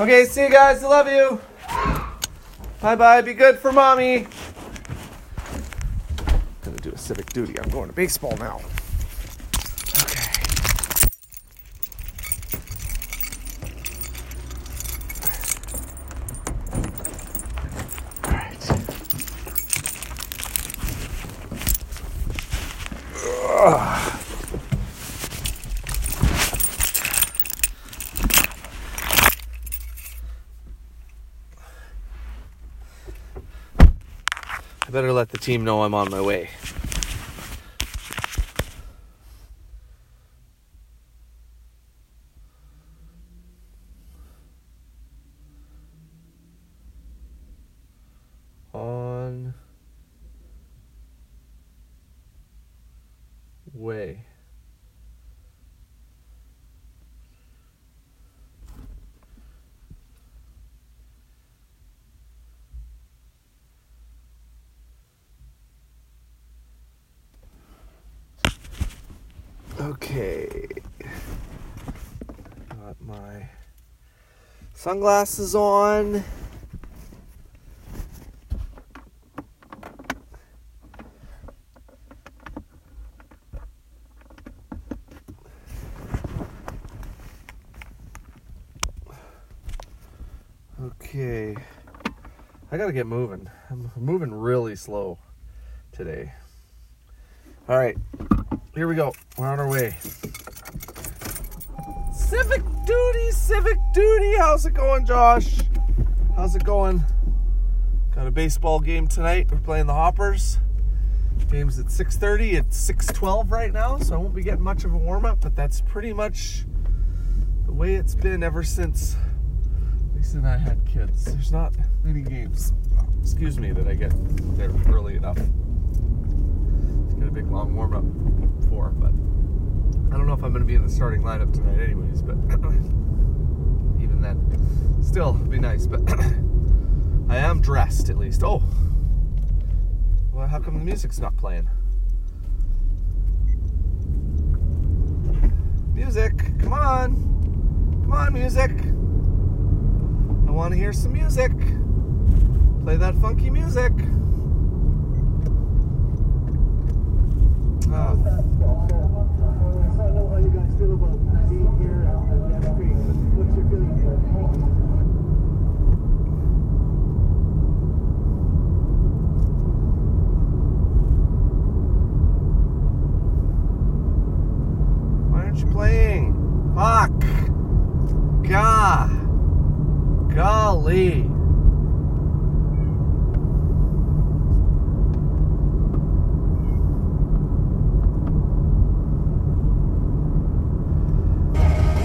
Okay, see you guys. I love you. Bye bye. Be good for mommy. I'm Gonna do a civic duty. I'm going to baseball now. Okay. All right. Ugh. I better let team know I'm on my way. On way. Okay. Got my sunglasses on. Okay. I gotta get moving. I'm moving really slow today. All right, here we go. We're on our way. Civic duty, civic duty. How's it going, Josh? How's it going? Got a baseball game tonight. We're playing the Hoppers. Game's at 6:30. It's 6:12 right now, so I won't be getting much of a warm up. But that's pretty much the way it's been ever since Lisa and I had kids. There's not many games. Excuse me that I get there early enough get a big long warm up for, but I don't know if I'm going to be in the starting lineup tonight, anyways. But even then, still be nice. But I am dressed at least. Oh, well, how come the music's not playing? Music, come on, come on, music. I want to hear some music. Play that funky music. Ah. So I know how you guys feel about being here at Death Creek. What's your feeling here? Why aren't you playing? Fuck. Gah. Golly.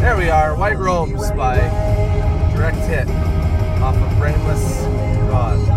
There we are, White Robes by Direct Hit off of Brainless God.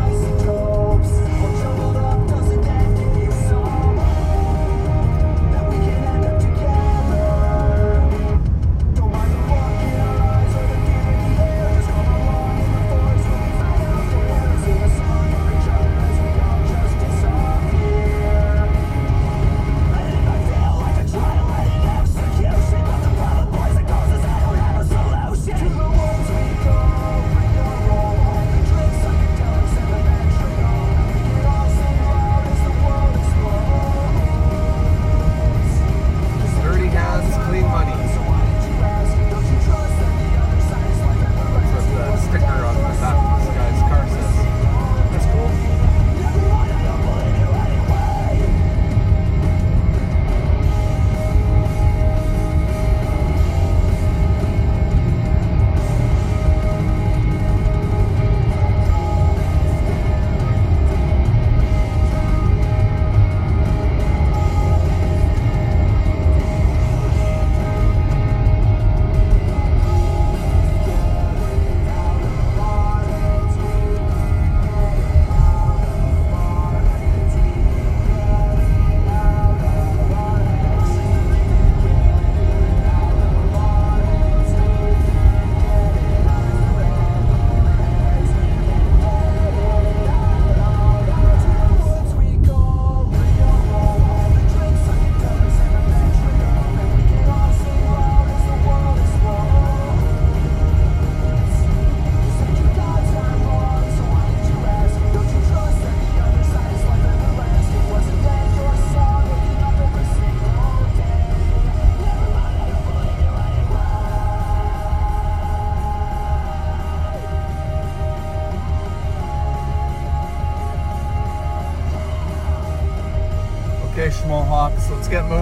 get moving.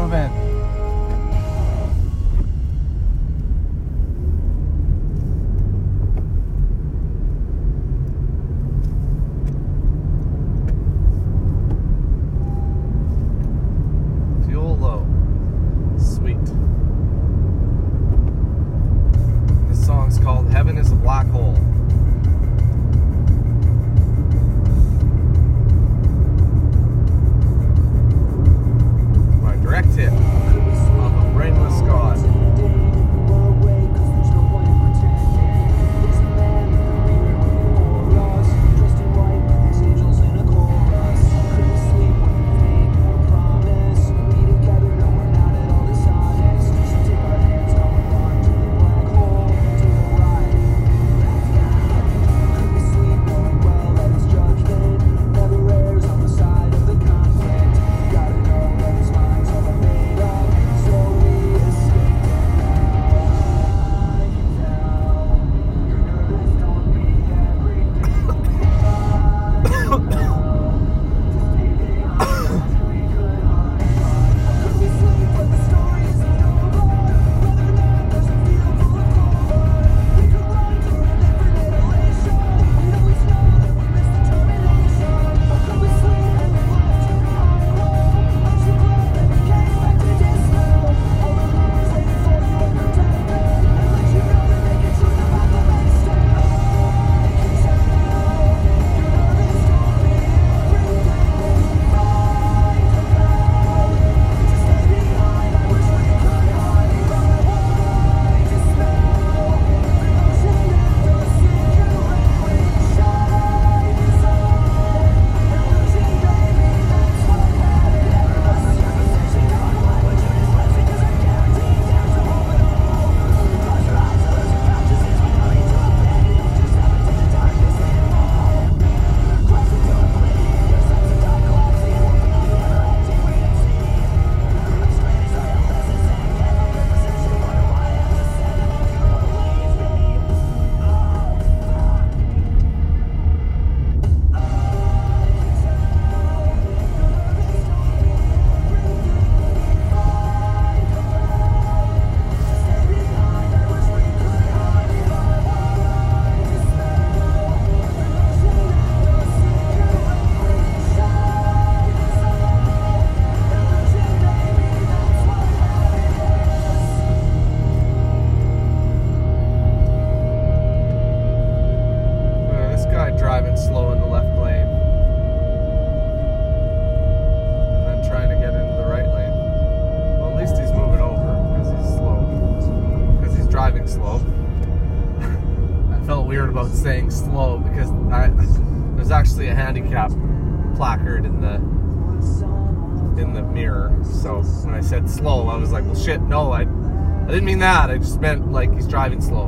mirror. So when I said slow, I was like, well, shit, no, I, I didn't mean that. I just meant like he's driving slow.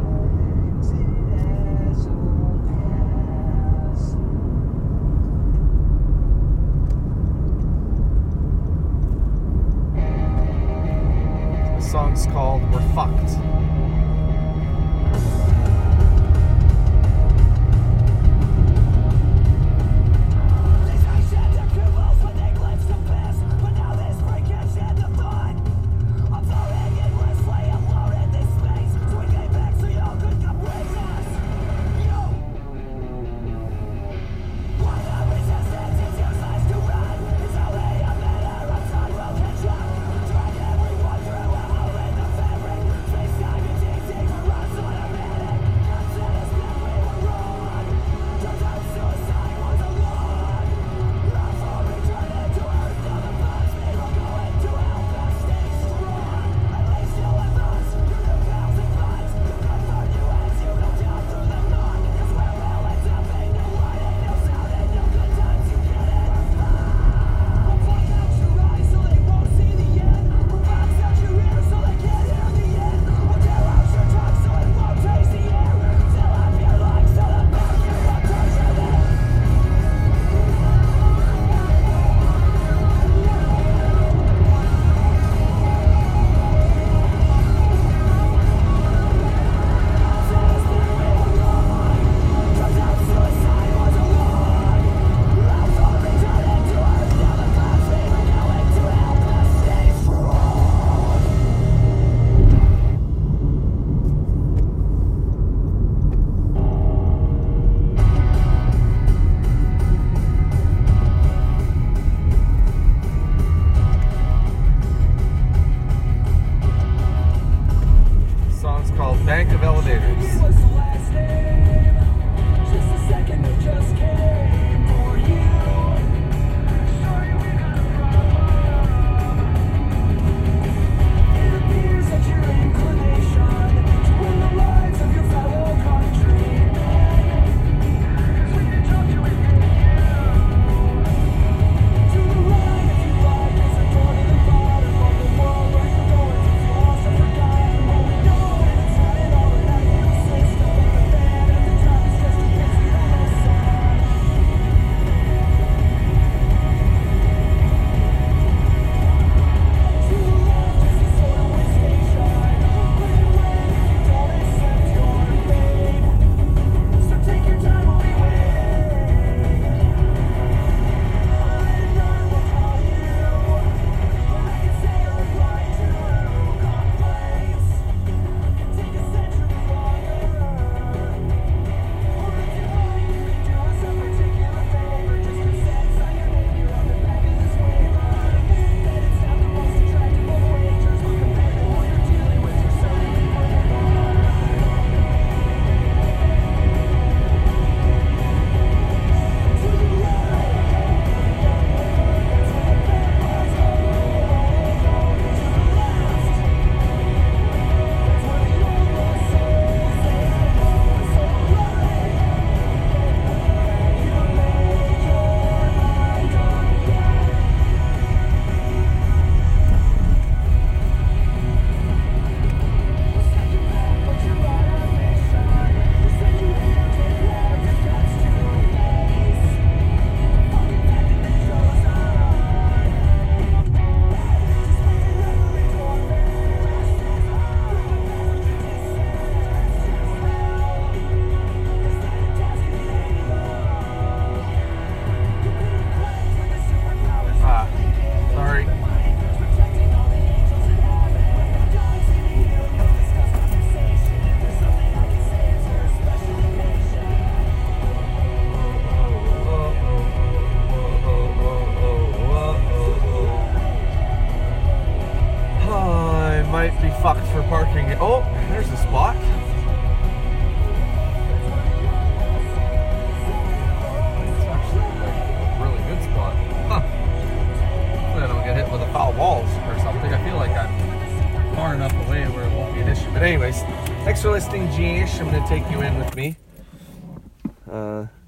This song's called.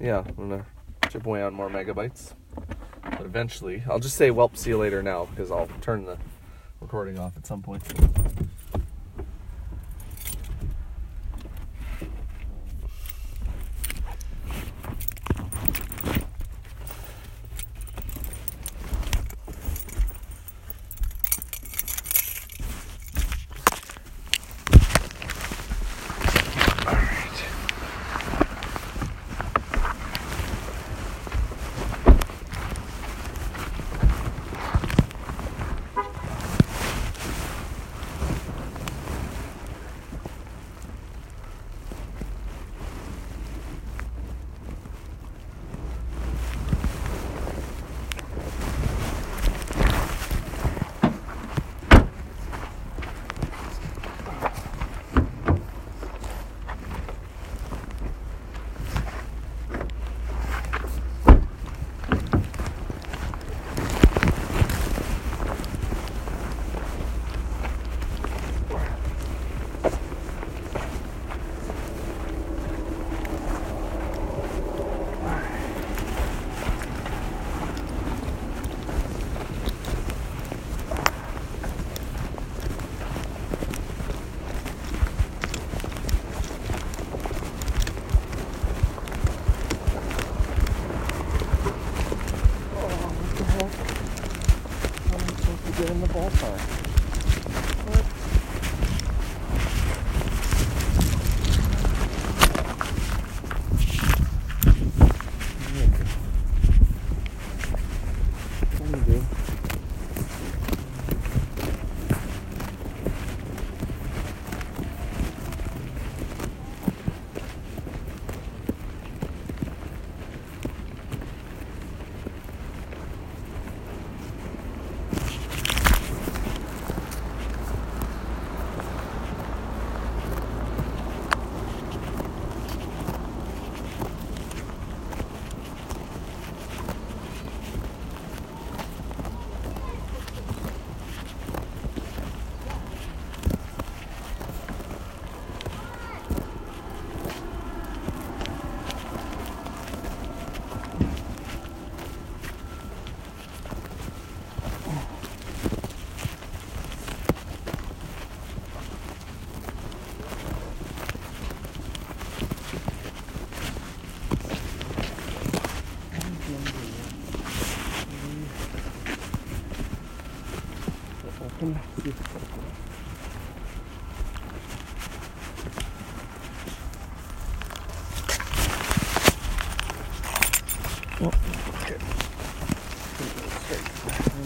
Yeah, I'm gonna chip away on more megabytes. But eventually, I'll just say, "Well, see you later" now because I'll turn the recording off at some point.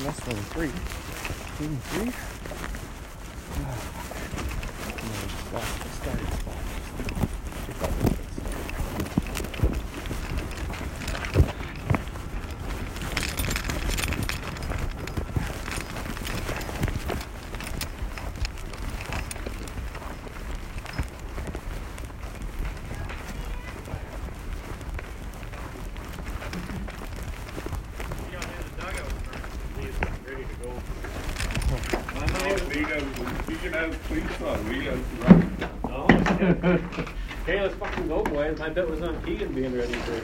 That's one three. And three. Ah, fuck. The starting spot. Check out this. We can have cleats on, we got running. Oh, shit. Okay, let's fucking go, boys. My bet was on Keegan being ready for.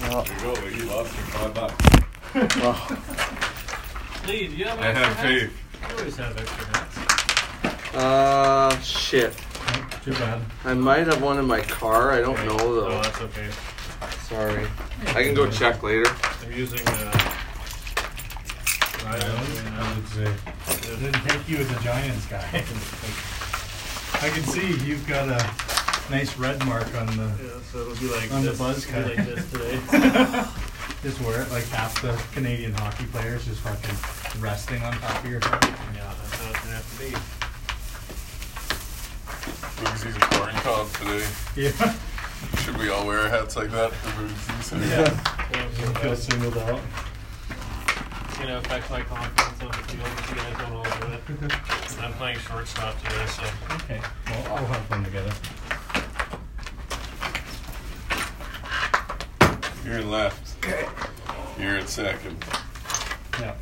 Well, There you go, he lost your five bucks. well, Lee, do you have I extra have hats? faith. You always have extra hats. uh, shit. Too bad. I might have one in my car. I don't know though. Oh, that's okay. Sorry. I can go check later. I'm using. Uh, I I would say. It didn't take you as a Giants guy. I can see you've got a nice red mark on the. Yeah, so it'll be like On the this. buzz it'll be cut. like this today. Just wear it like half the Canadian hockey players just fucking resting on top of your head. yeah, that's how it's gonna have to be. Boogsy's a corn cob today. Yeah. Should we all wear hats like that for Boogsy's? Yeah. Yeah, You feel singled out. It's gonna affect my confidence on the field if you guys don't all do it. I'm playing shortstop today, so Okay. Well, we'll have fun together. You're in left. You're at second. Yeah.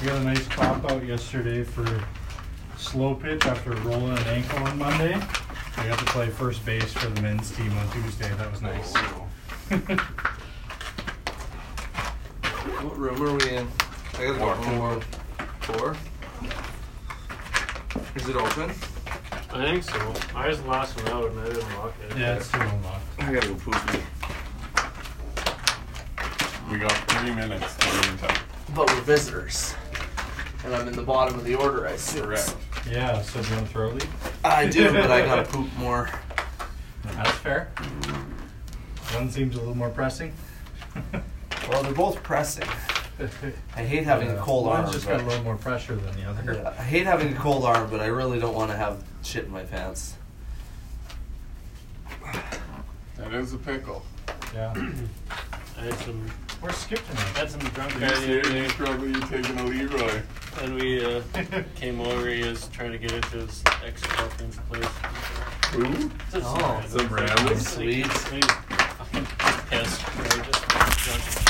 We got a nice pop out yesterday for slow pitch after rolling an ankle on Monday. I got to play first base for the men's team on Tuesday. That was nice. Oh, What room are we in? I gotta go home. Four. Is it open? I think so. I was the last one out and I didn't lock it. yeah, it's still unlocked. I gotta go poop. We got three minutes to leave town. But we're visitors. And I'm in the bottom of the order, I assume. Correct. Yeah, so do you want to throw a lead? I do, but I gotta poop more. That's fair. One seems a little more pressing. Well, they're both pressing. I hate having a cold One's arm. just got a little more pressure than the other. Yeah, I hate having a cold arm, but I really don't want to have shit in my pants. That is a pickle. Yeah. I had some We're skipping it. had some drunk You guy the other serious day, trouble taking a Leroy? and we uh, came over. He was trying to get into his ex girlfriend's place. Who? Just Oh, Some random? Sweet. He's fucking pissed. Right? Just drunk.